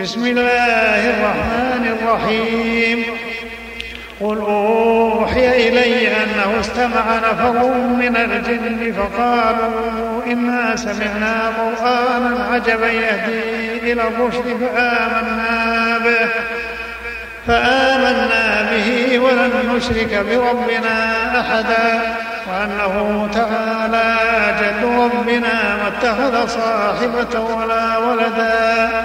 بسم الله الرحمن الرحيم. قل أوحي إلي أنه استمع نفر من الجن فقالوا إنا سمعنا قرآنا عجبا يهدي إلى الرشد فآمنا به. فآمنا به ولن نشرك بربنا أحدا. وأنه تعالى جد ربنا ما اتخذ صاحبة ولا ولدا.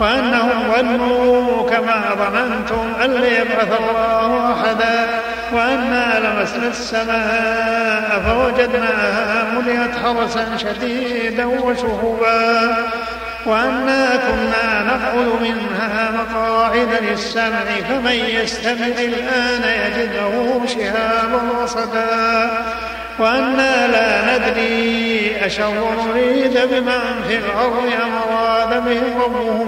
وأنهم ظنوا كما ظننتم أن ليبعث الله أحدا وأنا لمسنا السماء فوجدناها ملئت حرسا شديدا وشهبا وأنا كنا نقعد منها مقاعد للسمع فمن يستمع الآن يجد له شهابا رصدا وأنا لا ندري أشر نريد بمن في الأرض أم أراد بهم ربهم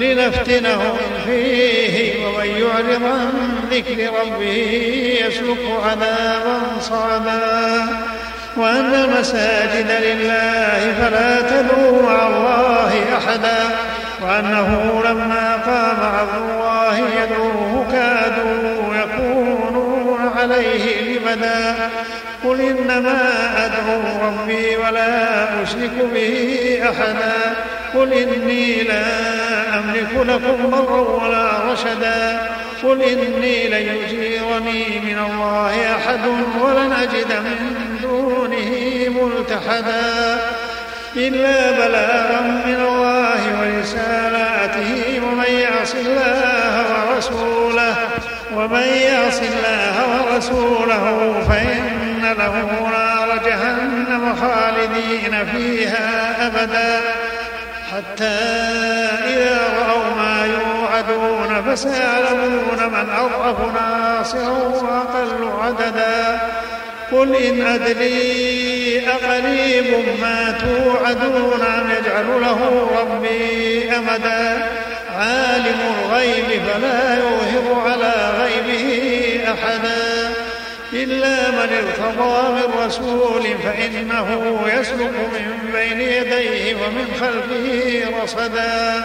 لنفتنهم فيه ومن يعرض عن ذكر ربه يسلك عذابا صعدا وأن المساجد لله فلا تدعوا مع الله أحدا. وأنه لما قام عبد الله يدعوه كادوا يكونون عليه لبدا. قل إنما أدعو ربي ولا أشرك به أحدا. قل إني لا أملك لكم ضرا ولا رشدا. قل إني لن يجيرني من الله أحد ولن أجد من دونه ملتحدا. إلا بلاغا من الله ورسالاته ومن يعص الله ورسوله ومن يعص الله ورسوله فإن له نار جهنم خالدين فيها أبدا. حتى إذا يوعدون فسيعلمون من أضعف ناصرا وأقل عددا. قل إن أدري أقريب ما توعدون أم يجعل له ربي أمدا. عالم الغيب فلا يظهر على غيبه أحدا. إلا من ارتضى من رسول فإنه يسلك من بين يديه ومن خلفه رصدا.